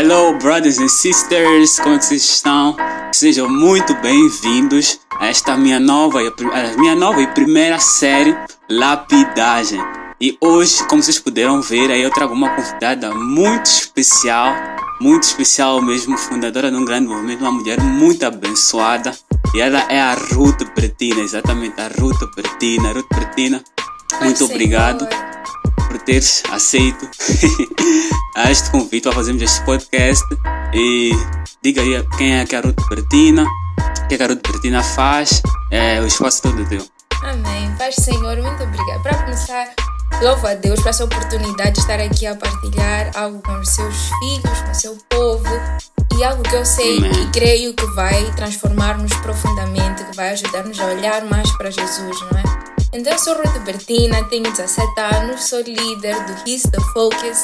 Hello, brothers and sisters, como é que vocês estão? Sejam muito bem-vindos a esta minha nova, a minha nova e primeira série Lapidagem. E hoje, como vocês puderam ver, aí eu trago uma convidada muito especial, muito especial mesmo, fundadora de um grande movimento, uma mulher muito abençoada. E ela é a Ruth Pretina, exatamente, a Ruth Pretina. Ruth Pretina, muito obrigado por teres aceito este convite para fazermos este podcast. E diga aí quem é a Ruth Bertina, o que, é a Ruth Bertina faz, é, o espaço todo teu. Amém. Paz, Senhor, muito obrigada. Para começar, louvo a Deus por essa oportunidade de estar aqui a partilhar algo com os seus filhos, com o seu povo. E algo que eu sei Amém. e creio que vai transformar-nos profundamente, que vai ajudar-nos a olhar mais para Jesus, não é? Então, eu sou Ruth Bertina, tenho 17 anos, sou líder do His the Focus,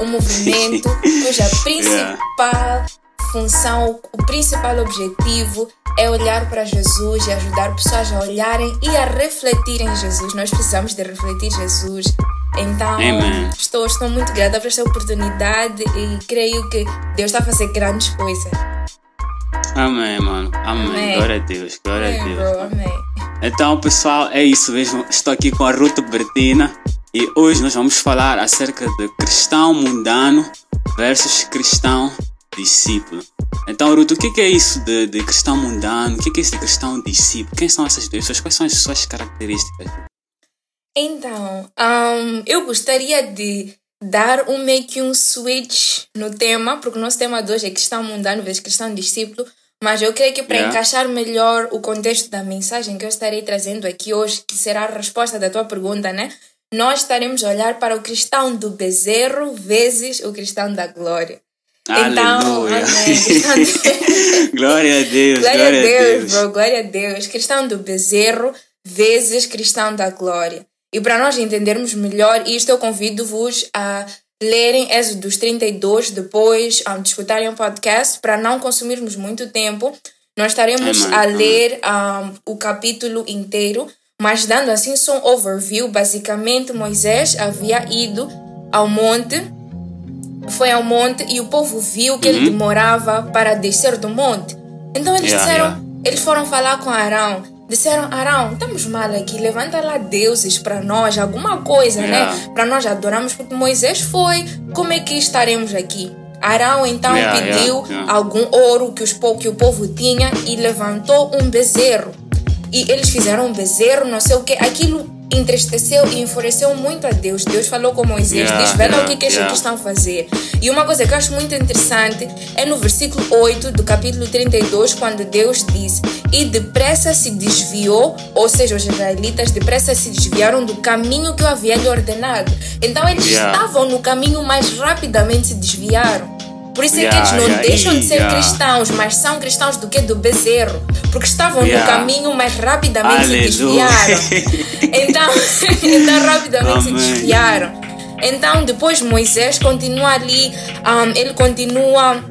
um movimento cuja principal função, o principal objetivo é olhar para Jesus e ajudar pessoas a olharem e a refletirem Jesus. Nós precisamos de refletir Jesus. Então, estou, estou muito grata por esta oportunidade e creio que Deus está a fazer grandes coisas. Amém, mano. Amém. Amém. Glória a Deus. Glória amém, a Deus. Bro, amém. Então, pessoal, é isso mesmo. Estou aqui com a Ruth Bertina e hoje nós vamos falar acerca de cristão mundano versus cristão discípulo. Então, Ruth, o que é isso de, de cristão mundano? O que é isso de cristão discípulo? Quem são essas duas pessoas? Quais são as suas características? Então, um, eu gostaria de dar um meio que um switch no tema, porque o nosso tema de hoje é cristão mundano versus cristão discípulo, mas eu creio que para yeah. encaixar melhor o contexto da mensagem que eu estarei trazendo aqui hoje, que será a resposta da tua pergunta, né? Nós estaremos a olhar para o cristão do bezerro vezes o cristão da glória. Então, amém. glória a Deus. Glória, glória a Deus, Deus, bro. Glória a Deus. Cristão do bezerro vezes cristão da glória. E para nós entendermos melhor isto, eu convido-vos a lerem Êxodos 32, depois um, escutarem o podcast, para não consumirmos muito tempo. Nós estaremos a ler um, o capítulo inteiro, mas dando assim só um overview. Basicamente, Moisés havia ido ao monte, foi ao monte e o povo viu que uhum. ele demorava para descer do monte. Então eles yeah, disseram, yeah. eles foram falar com Arão Disseram, Arão, estamos mal aqui, levanta lá deuses para nós, alguma coisa, né? yeah. né? Para nós adorarmos, porque Moisés foi, como é que estaremos aqui? Arão então yeah, pediu yeah, algum ouro que, os, que o povo tinha e levantou um bezerro. E eles fizeram um bezerro, não sei o que, aquilo entristeceu e enfureceu muito a Deus. Deus falou com Moisés, yeah, diz, vê yeah, o que, que yeah. estão a fazer. E uma coisa que eu acho muito interessante é no versículo 8 do capítulo 32, quando Deus diz, e depressa se desviou, ou seja, os israelitas depressa se desviaram do caminho que eu havia lhe ordenado. Então eles estavam no caminho, mas rapidamente se desviaram. Por isso é que eles não deixam de ser cristãos, mas são cristãos do que? Do bezerro. Porque estavam no caminho, mas rapidamente Aleluia. se desviaram. Então, então rapidamente Amém. se desviaram. Então, depois Moisés continua ali, um, ele continua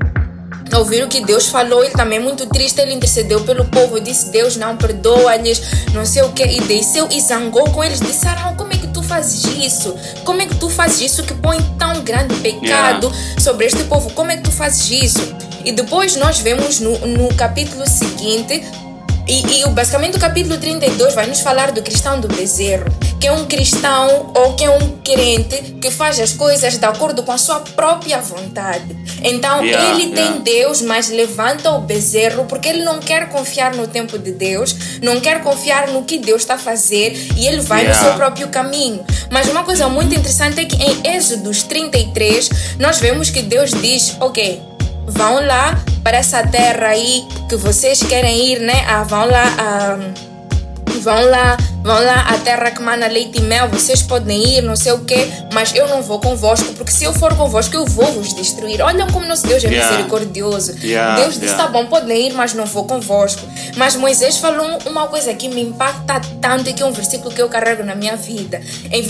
a ouvir o que Deus falou. Ele também é muito triste, ele intercedeu pelo povo, disse: Deus não perdoa-lhes, não sei o que, e desceu e zangou com eles. Disse: Arão, como é que tu fazes isso? Como é que tu fazes isso que põe tão grande pecado yeah. sobre este povo? Como é que tu fazes isso? E depois nós vemos no, no capítulo seguinte e, e basicamente o capítulo 32 vai nos falar do cristão do bezerro, que é um cristão ou que é um crente que faz as coisas de acordo com a sua própria vontade. Então yeah, ele yeah. tem Deus, mas levanta o bezerro porque ele não quer confiar no tempo de Deus, não quer confiar no que Deus está a fazer e ele vai yeah. no seu próprio caminho. Mas uma coisa muito interessante é que em Êxodos 33 nós vemos que Deus diz: Ok, vão lá para essa terra aí que vocês querem ir, né? Ah, vão lá. Ah, vão lá vão lá à terra que mana leite e mel, vocês podem ir, não sei o quê, mas eu não vou convosco, porque se eu for convosco, eu vou vos destruir. Olha como nosso Deus é yeah. misericordioso. Yeah. Deus disse: yeah. tá bom, podem ir, mas não vou convosco. Mas Moisés falou uma coisa que me impacta tanto e que é um versículo que eu carrego na minha vida.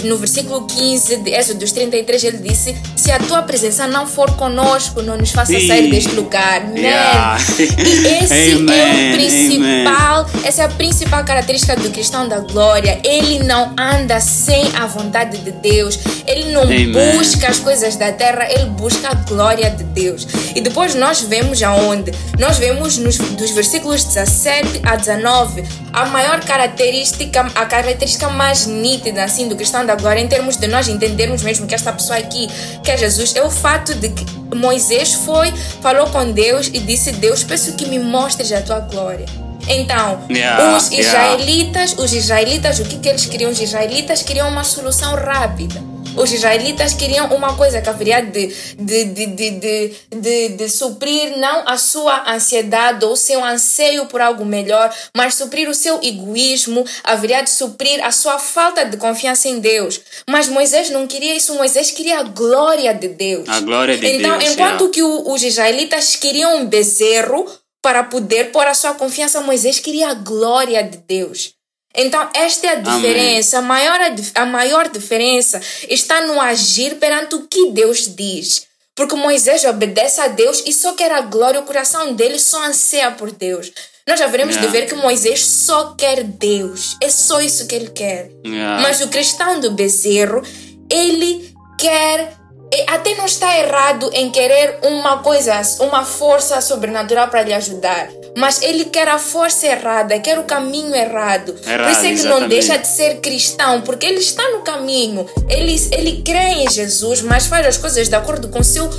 No versículo 15 de Êxodo 33, ele disse: Se a tua presença não for conosco, não nos faça sair deste lugar. E esse Amen. é o principal, Amen. essa é a principal característica do cristão da glória glória, ele não anda sem a vontade de Deus, ele não Amen. busca as coisas da terra, ele busca a glória de Deus. E depois nós vemos aonde? Nós vemos nos, dos versículos 17 a 19 a maior característica, a característica mais nítida assim do cristão da glória, em termos de nós entendermos mesmo que esta pessoa aqui, que é Jesus, é o fato de que Moisés foi, falou com Deus e disse: Deus, peço que me mostres a tua glória. Então, Yeah, os yeah. israelitas, os israelitas, o que, que eles queriam? Os israelitas queriam uma solução rápida. Os israelitas queriam uma coisa que haveria de, de, de, de, de, de, de suprir não a sua ansiedade ou o seu anseio por algo melhor, mas suprir o seu egoísmo, haveria de suprir a sua falta de confiança em Deus. Mas Moisés não queria isso, Moisés queria a glória de Deus. A glória de então, Deus, enquanto yeah. que os israelitas queriam um bezerro para poder pôr a sua confiança, Moisés queria a glória de Deus. Então, esta é a diferença. A maior, a maior diferença está no agir perante o que Deus diz. Porque Moisés obedece a Deus e só quer a glória, o coração dele só anseia por Deus. Nós haveremos de Yeah. ver que Moisés só quer Deus. É só isso que ele quer. Yeah. Mas o cristão do bezerro, ele quer. E Até não está errado em querer uma coisa, uma força sobrenatural para lhe ajudar. Mas ele quer a força errada, quer o caminho errado. Por Errado, isso é que não exatamente. deixa de ser cristão, porque ele está no caminho. Ele, ele crê em Jesus, mas faz as coisas de acordo com o seu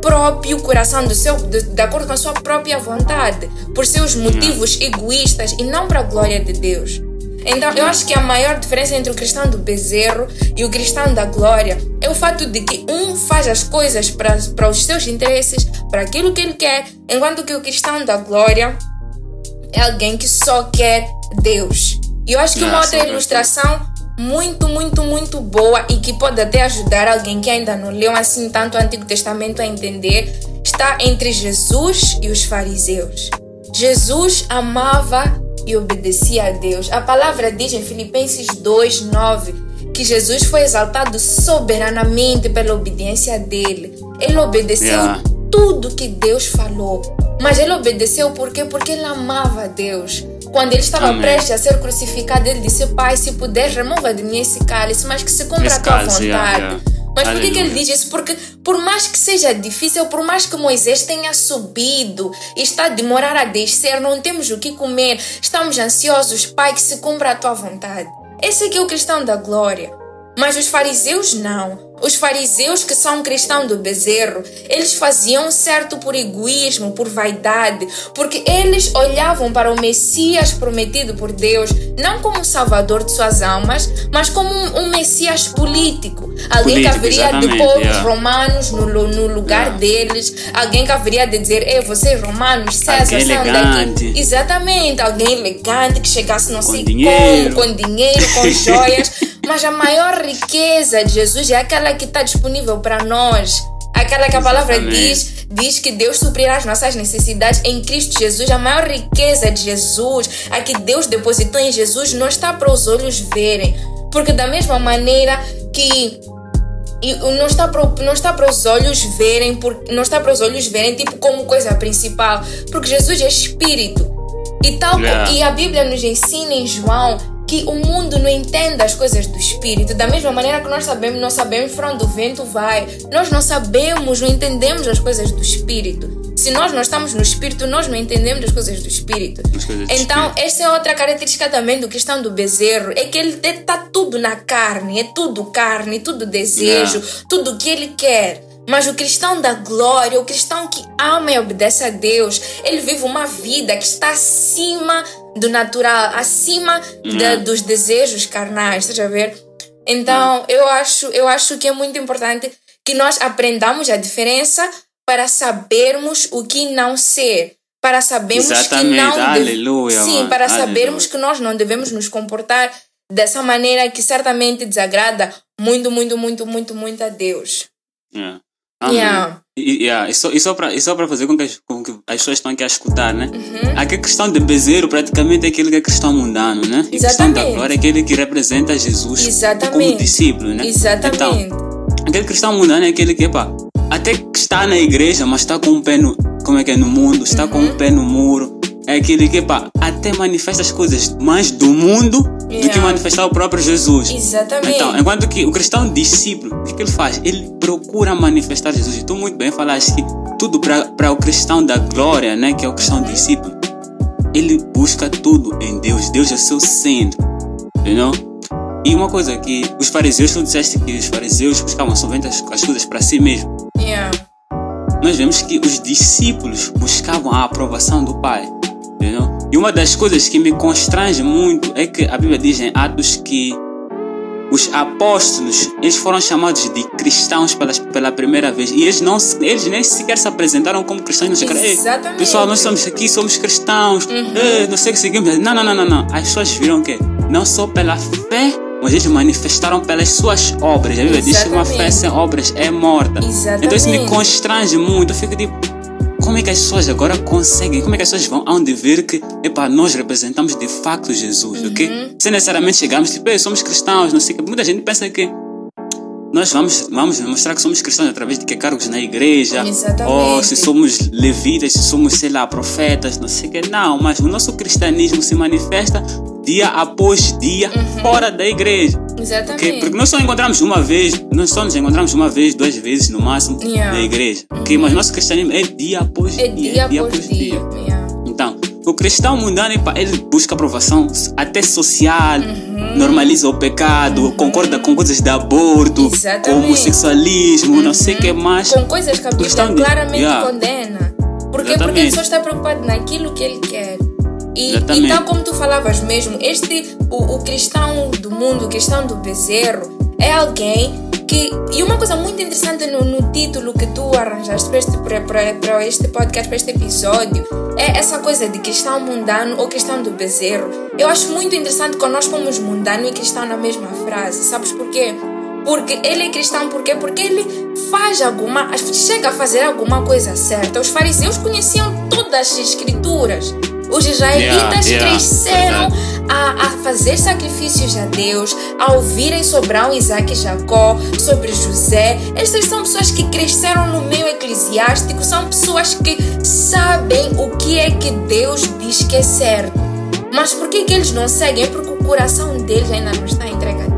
próprio coração, do seu, de, de acordo com a sua própria vontade, por seus motivos egoístas e não para a glória de Deus. Então, eu acho que a maior diferença entre o cristão do bezerro e o cristão da glória é o fato de que um faz as coisas para, para os seus interesses, para aquilo que ele quer, enquanto que o cristão da glória é alguém que só quer Deus. E eu acho que uma Ah, outra só quer ilustração muito, muito, muito boa e que pode até ajudar alguém que ainda não leu assim tanto o Antigo Testamento a entender está entre Jesus e os fariseus. Jesus amava e obedecia a Deus. A palavra diz em Filipenses 2, 9 que Jesus foi exaltado soberanamente pela obediência dele. Ele obedeceu Yeah. tudo que Deus falou. Mas ele obedeceu por quê? Porque ele amava a Deus. Quando ele estava Amém. prestes a ser crucificado, ele disse: Pai, se puder, remova de mim esse cálice, mas que se cumpra a tua vontade. yeah, yeah. Mas por que, que ele diz isso? Porque por mais que seja difícil, por mais que Moisés tenha subido e está a demorar a descer, não temos o que comer, estamos ansiosos, Pai, que se cumpra a tua vontade. Esse aqui é o cristão da glória. Mas os fariseus não. Os fariseus que são cristãos do bezerro, eles faziam certo por egoísmo, por vaidade, porque eles olhavam para o Messias prometido por Deus não como o salvador de suas almas, mas como um, um Messias político. Alguém que Político, haveria de pôr os yeah. romanos no, no lugar Yeah. deles, alguém que haveria de dizer, ei, vocês romanos, César, Alguém elegante. daqui. Exatamente, alguém elegante que chegasse não sei dinheiro. como, com dinheiro, com joias. Mas a maior riqueza de Jesus é aquela que está disponível para nós. Aquela que a palavra Exatamente. diz, diz que Deus suprirá as nossas necessidades em Cristo Jesus. A maior riqueza de Jesus, a que Deus depositou em Jesus, não está para os olhos verem. Porque da mesma maneira que e não está para não está para os olhos verem por, não está para os olhos verem tipo como coisa principal porque Jesus é espírito e tal Yeah. e a Bíblia nos ensina em João que o mundo não entende as coisas do espírito da mesma maneira que nós sabemos não sabemos para onde o vento vai. Nós não sabemos não entendemos as coisas do espírito. Se nós não estamos no espírito nós não entendemos as coisas do espírito. As coisas então espírito. essa é outra característica também do cristão do bezerro, é que ele está tudo na carne, é tudo carne, tudo desejo, tudo que ele quer. Mas o cristão da glória, o cristão que ama e obedece a Deus, ele vive uma vida que está acima do natural, acima da- dos desejos carnais, estás a ver? Então, eu acho, eu acho que é muito importante que nós aprendamos a diferença para sabermos o que não ser. Para sabermos que Exatamente. não deve- Aleluia, Sim, para Aleluia. sabermos que nós não devemos nos comportar dessa maneira que certamente desagrada muito, muito, muito, muito, muito a Deus. Yeah. Amém. Yeah. E, yeah, e só, e só para fazer com que, as, com que as pessoas estão aqui a escutar, né? Uhum. Aquele cristão de bezerro praticamente é aquele que é cristão mundano, né? E o cristão da Exatamente. glória é aquele que representa Jesus Exatamente. como discípulo, né? Exatamente. Então, aquele cristão mundano é aquele que, pá, até que está na igreja, mas está com um pé no, como é que é, no mundo, está com Uhum. um pé no muro. É aquele que, pá, até manifesta as coisas mais do mundo do que manifestar o próprio Jesus. Exatamente. Então, enquanto que o cristão discípulo, o que, ele faz? Ele procura manifestar Jesus. E tu muito bem falaste que tudo para o cristão da glória, né, que é o cristão discípulo, ele busca tudo em Deus. Deus é seu centro. Entendeu? E uma coisa que os fariseus, tu disseste que os fariseus buscavam somente as, as coisas para si mesmo. Yeah. Nós vemos que os discípulos buscavam a aprovação do Pai. Entendeu? E uma das coisas que me constrange muito é que a Bíblia diz em Atos que os apóstolos eles foram chamados de cristãos pela, pela primeira vez e eles, não, eles nem sequer se apresentaram como cristãos. Exatamente. pessoal, nós somos aqui, somos cristãos, Uhum. Ei, não sei o que seguimos. Não, não, não, não, não. As pessoas viram que não só pela fé, mas eles manifestaram pelas suas obras. A Bíblia diz que uma fé Exatamente. sem obras é morta. Exatamente. Então isso me constrange muito. Eu fico tipo, como é que as pessoas agora conseguem? Como é que as pessoas vão aonde ver que, epa, nós representamos de facto Jesus, Uhum. ok? Sem necessariamente chegarmos, tipo, "Ei, somos cristãos, não sei o que. Muita gente pensa que nós vamos, vamos mostrar que somos cristãos através de que cargos na igreja, Exatamente. ou se somos levitas, se somos, sei lá, profetas, não sei o que. Não, mas o nosso cristianismo se manifesta dia após dia fora da igreja. Exatamente. Ok? Porque nós só encontramos uma vez, nós só nos encontramos uma vez, duas vezes no máximo Yeah. na igreja. Ok? Mas nosso cristianismo é dia após É dia, dia após dia. Yeah. Então, o cristão mundano, ele busca aprovação até social, Uhum. normaliza o pecado, concorda com coisas de aborto, com Exatamente. homossexualismo, não sei o que mais. Com coisas que a Bíblia claramente Yeah. condena. Porque, porque ele só está preocupado naquilo que ele quer. E, Exatamente. e tal como tu falavas mesmo, este, o, o cristão do mundo, o cristão do bezerro, é alguém que. E uma coisa muito interessante no, no título que tu arranjaste para este, para, para, este podcast, para este episódio, é essa coisa de cristão mundano ou cristão do bezerro. Eu acho muito interessante quando nós pomos mundano e cristão na mesma frase. Sabes porquê? Porque ele é cristão, por quê? Porque ele faz alguma, chega a fazer alguma coisa certa. Os fariseus conheciam todas as escrituras. Os israelitas Yeah, yeah, cresceram a, a fazer sacrifícios a Deus, a ouvirem sobre Isaac e Jacó, sobre José. Estas são pessoas que cresceram no meio eclesiástico, são pessoas que sabem o que é que Deus diz que é certo. Mas por que, que eles não seguem? É porque o coração deles ainda não está entregue a.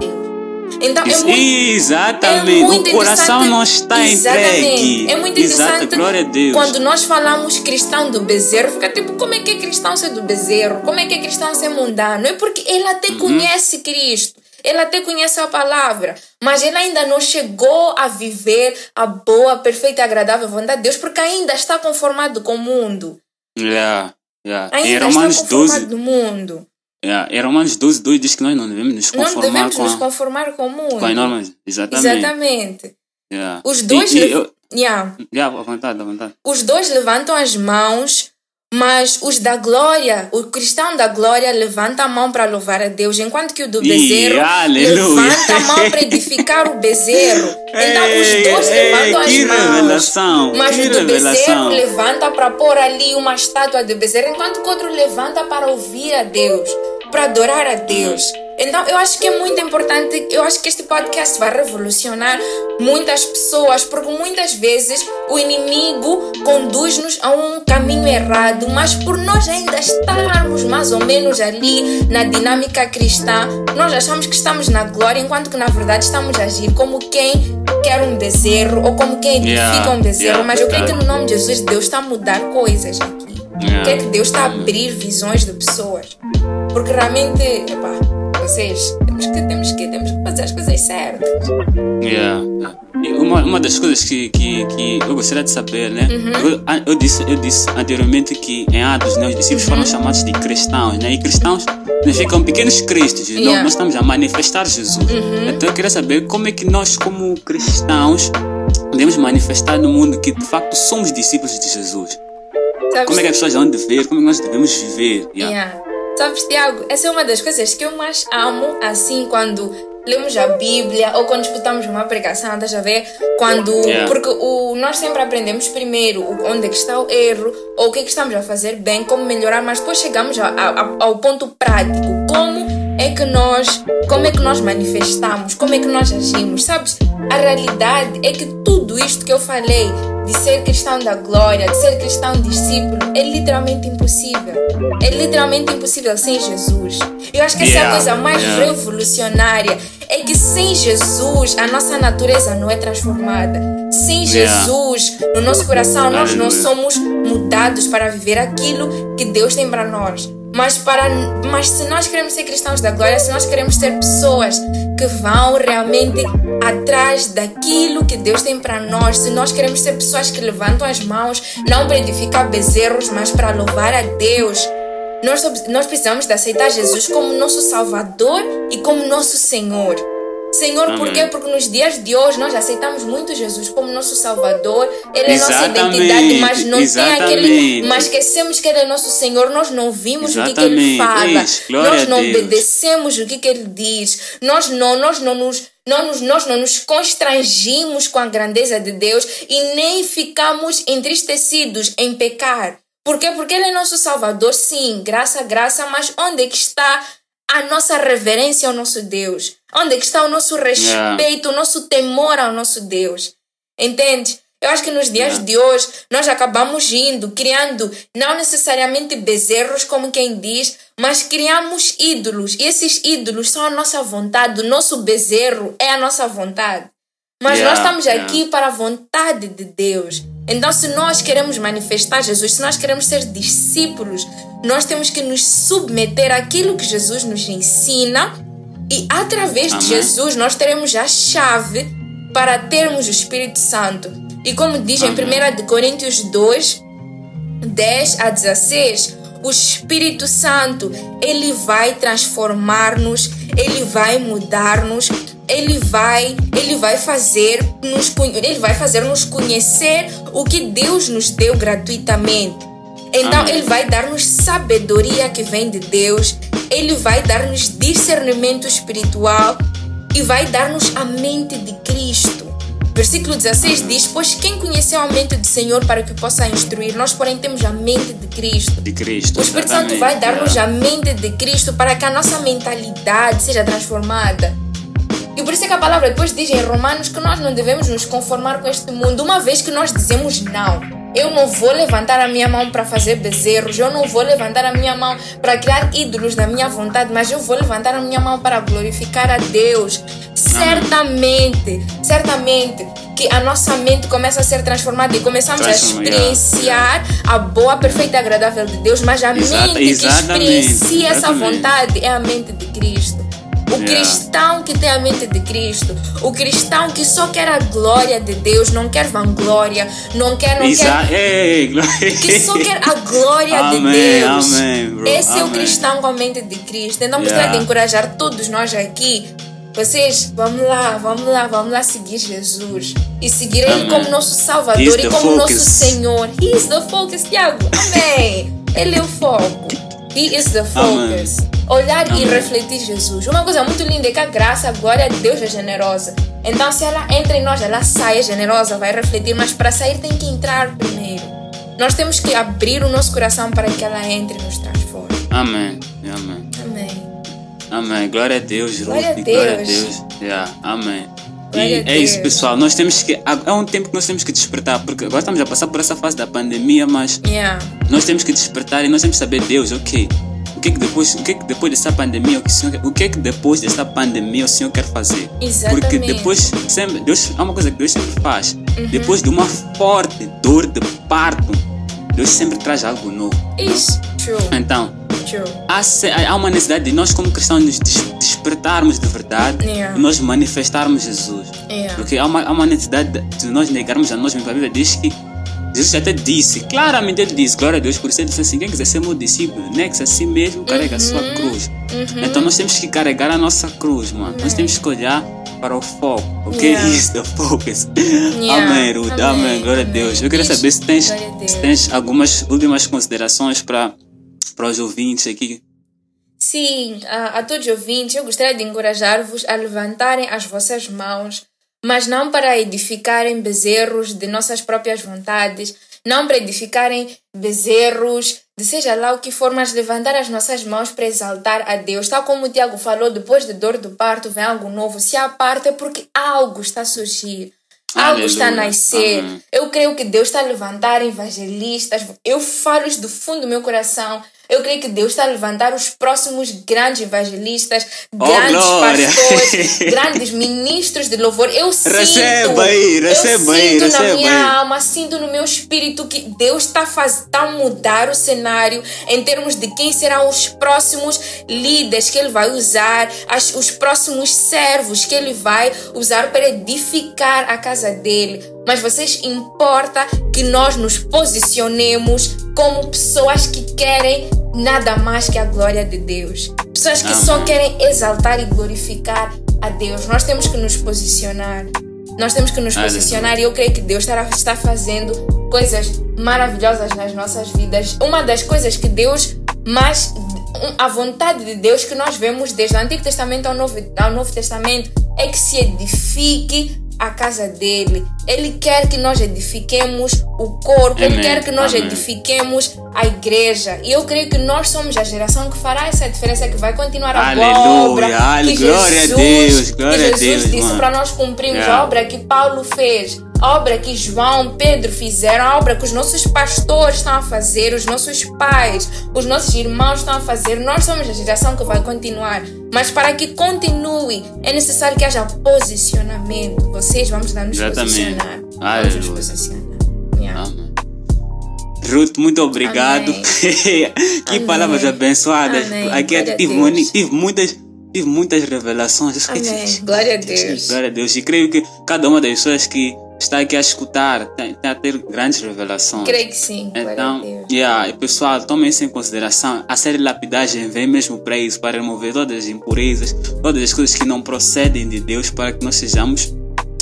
Então é muito, Exatamente, é muito o coração não está Exatamente. entregue. É muito Exato, interessante quando nós falamos cristão do bezerro, fica tipo, como é que é cristão ser do bezerro? Como é que é cristão ser mundano? É porque ele Uhum. até conhece Cristo. Ele até conhece a palavra, mas ele ainda não chegou a viver a boa, perfeita e agradável vontade de Deus, porque ainda está conformado com o mundo. Yeah, yeah. Em Ainda Romanos está conformado 12, no mundo. Yeah. em Romanos 12, 2 diz que nós não devemos nos Não conformar devemos com, nos conformar com o mundo. com as normas. Exatamente. Exatamente. Yeah. Os dois, E, e eu, Yeah. yeah, à vontade, à vontade. Os dois levantam as mãos, mas os da glória, o cristão da glória levanta a mão para louvar a Deus, enquanto que o do Ih, bezerro aleluia. levanta a mão para edificar o bezerro. Então Ei, os dois ei, levantam as mãos. revelação, Mas o do bezerro levanta para pôr ali uma estátua de bezerro, enquanto que o outro levanta para ouvir a Deus, para adorar a Deus. Então eu acho que é muito importante, eu acho que este podcast vai revolucionar muitas pessoas, porque muitas vezes o inimigo conduz-nos a um caminho errado, mas por nós ainda estarmos mais ou menos ali na dinâmica cristã, nós achamos que estamos na glória, enquanto que na verdade estamos a agir como quem quer um bezerro ou como quem edifica Yeah, um bezerro, yeah, mas eu creio que no nome de Jesus Deus está a mudar coisas aqui. Yeah. Quer que Deus está a abrir visões de pessoas. Porque realmente, epá, vocês, temos que, temos que, temos que fazer as coisas certas. Yeah, uma, uma das coisas que, que, que eu gostaria de saber, né? Uhum. Eu, a- eu, disse, eu disse anteriormente que em Atos, né, os discípulos Uhum. foram chamados de cristãos, né? E cristãos significam pequenos cristos. Então, Yeah. Uhum. nós estamos a manifestar Jesus. Então, eu queria saber como é que nós, como cristãos, podemos manifestar no mundo que de facto somos discípulos de Jesus. Sabes? Como é que as pessoas vão ver? Como é que nós devemos viver? Yeah. Yeah. Sabes, Tiago, essa é uma das coisas que eu mais amo, assim, quando lemos a Bíblia ou quando escutamos uma pregação, estás a ver? Quando. Yeah. Porque o, nós sempre aprendemos primeiro onde é que está o erro, ou o que é que estamos a fazer bem, como melhorar, mas depois chegamos a- a- ao ponto prático. Como é que nós. Como é que nós manifestamos? Como é que nós agimos? Sabes? A realidade é que tudo isto que eu falei de ser cristão da glória, de ser cristão discípulo, é literalmente impossível. É literalmente impossível sem Jesus. Eu acho que essa é a coisa mais revolucionária. É que sem Jesus a nossa natureza não é transformada. Sem Jesus no nosso coração nós não somos mudados para viver aquilo que Deus tem para nós. Mas, para, mas se nós queremos ser cristãos da glória, se nós queremos ser pessoas que vão realmente atrás daquilo que Deus tem para nós, se nós queremos ser pessoas que levantam as mãos, não para edificar bezerros, mas para louvar a Deus, nós, nós precisamos de aceitar Jesus como nosso Salvador e como nosso Senhor. Senhor, Amém. por quê? Porque nos dias de hoje nós aceitamos muito Jesus como nosso Salvador, Ele é nossa identidade, mas não Exatamente. tem aquele. Mas esquecemos que Ele é nosso Senhor, nós não vimos Exatamente. o que, que Ele fala, Isso, nós não obedecemos o que, que Ele diz, nós não, nós não nos. Nós, nos, nós não nos constrangimos com a grandeza de Deus e nem ficamos entristecidos em pecar. Por quê? Porque Ele é nosso Salvador, sim, graça, graça, mas onde é que está a nossa reverência ao nosso Deus? Onde é que está o nosso respeito, yeah. o nosso temor ao nosso Deus? Entende? Eu acho que nos dias yeah. de hoje nós acabamos indo, criando não necessariamente bezerros, como quem diz, mas criamos ídolos. E esses ídolos são a nossa vontade. O nosso bezerro é a nossa vontade. Mas yeah. nós estamos aqui para a vontade de Deus. Então, se nós queremos manifestar Jesus, se nós queremos ser discípulos, nós temos que nos submeter àquilo que Jesus nos ensina e através Amém. de Jesus nós teremos a chave para termos o Espírito Santo. E como diz Amém. em 1 Coríntios 2, 10 a 16, o Espírito Santo, ele vai transformar-nos, ele vai mudar-nos, ele vai, ele vai fazer nos ele vai fazer nos conhecer o que Deus nos deu gratuitamente. Então Amém. ele vai dar-nos sabedoria que vem de Deus, ele vai dar-nos discernimento espiritual e vai dar-nos a mente de Cristo. Versículo 16 diz: Pois quem conheceu a mente do Senhor para que possa instruir? Nós, porém, temos a mente de Cristo. De Cristo. O Espírito Santo vai dar-nos a mente de Cristo para que a nossa mentalidade seja transformada. E por isso é que a palavra depois diz em Romanos que nós não devemos nos conformar com este mundo, uma vez que nós dizemos não. Eu não vou levantar a minha mão para fazer bezerros, eu não vou levantar a minha mão para criar ídolos da minha vontade, mas eu vou levantar a minha mão para glorificar a Deus. Certamente, certamente que a nossa mente começa a ser transformada e começamos a experienciar a boa, perfeita e agradável de Deus, mas a mente que experiencia essa vontade é a mente de Cristo. O yeah. cristão que tem a mente de Cristo, o cristão que só quer a glória de Deus, não quer vanglória, não quer, não quer, hey, que só quer a glória de Deus. Esse é o cristão com a mente de Cristo. Então, yeah. gostaria de encorajar todos nós aqui vocês, vamos lá, vamos lá, vamos lá seguir Jesus e seguir Ele como nosso Salvador e como focus. nosso Senhor. He is the focus, Tiago. Amém. Ele é o foco. He is the focus. Amen olhar Amém. e refletir Jesus. Uma coisa muito linda é que a graça, a glória de Deus é generosa. Então, se ela entra em nós, ela sai é generosa, vai refletir, mas para sair tem que entrar primeiro. Nós temos que abrir o nosso coração para que ela entre e nos transforme. Amém. Amém. Amém. Amém. Glória a Deus, Glória a Deus. Glória a Deus. Yeah. Amém. E é isso, pessoal. Nós temos que. É um tempo que nós temos que despertar, porque agora estamos a passar por essa fase da pandemia, mas yeah. nós temos que despertar e nós temos que saber, Deus, ok o que é que depois, o que é que depois dessa pandemia, o que, Senhor, o que é que depois dessa pandemia o Senhor quer fazer? Exatamente. Porque depois, sempre, Deus, há uma coisa que Deus sempre faz. Uhum. Depois de uma forte dor de parto, Deus sempre traz algo novo. Isso, true. Então, true. Há, há uma necessidade de nós, como cristãos, nos despertarmos de verdade yeah. e nós manifestarmos Jesus. Yeah. Porque há uma, há uma necessidade de nós negarmos a nós mesmos. A Bíblia diz que Jesus até disse, claramente ele disse, glória a Deus, por isso ele disse assim: quem quiser ser meu discípulo, negue-se a si mesmo, carrega uhum, a sua uhum. cruz. Uhum. Então nós temos que carregar a nossa cruz, mano. Nós temos que olhar para o foco, ok? Yeah. Isso, the focus. Yeah. Amém, Ruth. Amém. Amém. Glória Amém. a Deus. Eu queria saber se tens, se tens algumas últimas considerações para, para os ouvintes aqui. Sim, a, a todos os ouvintes, eu gostaria de encorajar-vos a levantarem as vossas mãos mas não para edificarem bezerros de nossas próprias vontades, não para edificarem bezerros de seja lá o que for, mas levantar as nossas mãos para exaltar a Deus. Tal como o Tiago falou, depois de dor do parto vem algo novo. Se há parto é porque algo está a surgir. Algo está a nascer. Amém. Eu creio que Deus está a levantar evangelistas. Eu falo isso do fundo do meu coração. Eu creio que Deus está a levantar os próximos grandes evangelistas, Oh, grandes glória. pastores, grandes ministros de louvor. Eu sinto, Receba aí, receba eu aí, sinto na receba minha aí. alma, sinto no meu espírito que Deus está tá a mudar o cenário em termos de quem serão os próximos líderes que Ele vai usar, as, os próximos servos que Ele vai usar para edificar a casa dele. Mas vocês importa que nós nos posicionemos como pessoas que querem nada mais que a glória de Deus. Pessoas que só Amém. querem exaltar e glorificar a Deus. Nós temos que nos posicionar. Nós temos que nos Aleluia. posicionar e eu creio que Deus estará- está fazendo coisas maravilhosas nas nossas vidas. Uma das coisas que Deus mais a vontade de Deus que nós vemos desde o Antigo Testamento ao Novo, ao Novo Testamento é que se edifique a casa dele. Ele quer que nós edifiquemos o corpo, ele Amém. quer que nós Amém. edifiquemos a igreja. E eu creio que nós somos a geração que fará essa diferença, que vai continuar a Aleluia, obra. que glória a Jesus, Deus, glória que a Jesus Deus, disse para nós cumprirmos Yeah. a obra que Paulo fez, a obra que João, Pedro fizeram, a obra que os nossos pastores estão a fazer, os nossos pais, os nossos irmãos estão a fazer. Nós somos a geração que vai continuar. Mas para que continue, é necessário que haja posicionamento. Vocês vamos dar nos Exatamente. posicionar. Vamos nos posicionar. Yeah. Amém. Ruth, muito obrigado. Que Amém. palavras abençoadas. Amém. Aqui Glória a tive, tive muitas, tive muitas revelações. Amém. Glória a Deus. Glória a Deus. E creio que cada uma das pessoas que está aqui a escutar tem, a ter grandes revelações. Creio que sim. Então, yeah, pessoal, tomem isso em consideração. A série lapidagem vem mesmo para isso, para remover todas as impurezas, todas as coisas que não procedem de Deus, para que nós sejamos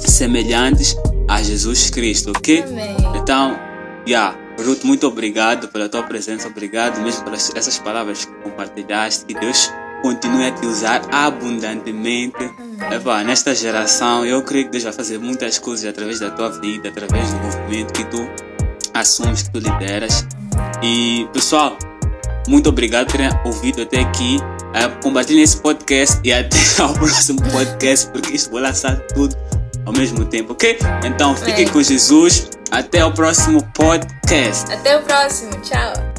semelhantes a Jesus Cristo, ok? Amém. Então, yeah, Ruth, muito obrigado pela tua presença, obrigado mesmo pelas essas palavras que compartilhaste. Que Deus continue a te usar abundantemente. Epá, nesta geração, eu creio que Deus vai fazer muitas coisas através da tua vida, através do movimento que tu assumes, que tu lideras. E, pessoal, muito obrigado por terem ouvido até aqui. Eh, compartilhem esse podcast e até ao próximo podcast, porque isto vou lançar tudo ao mesmo tempo, ok? Então, fiquem Amém. com Jesus. Até o próximo podcast. Até o próximo. Tchau.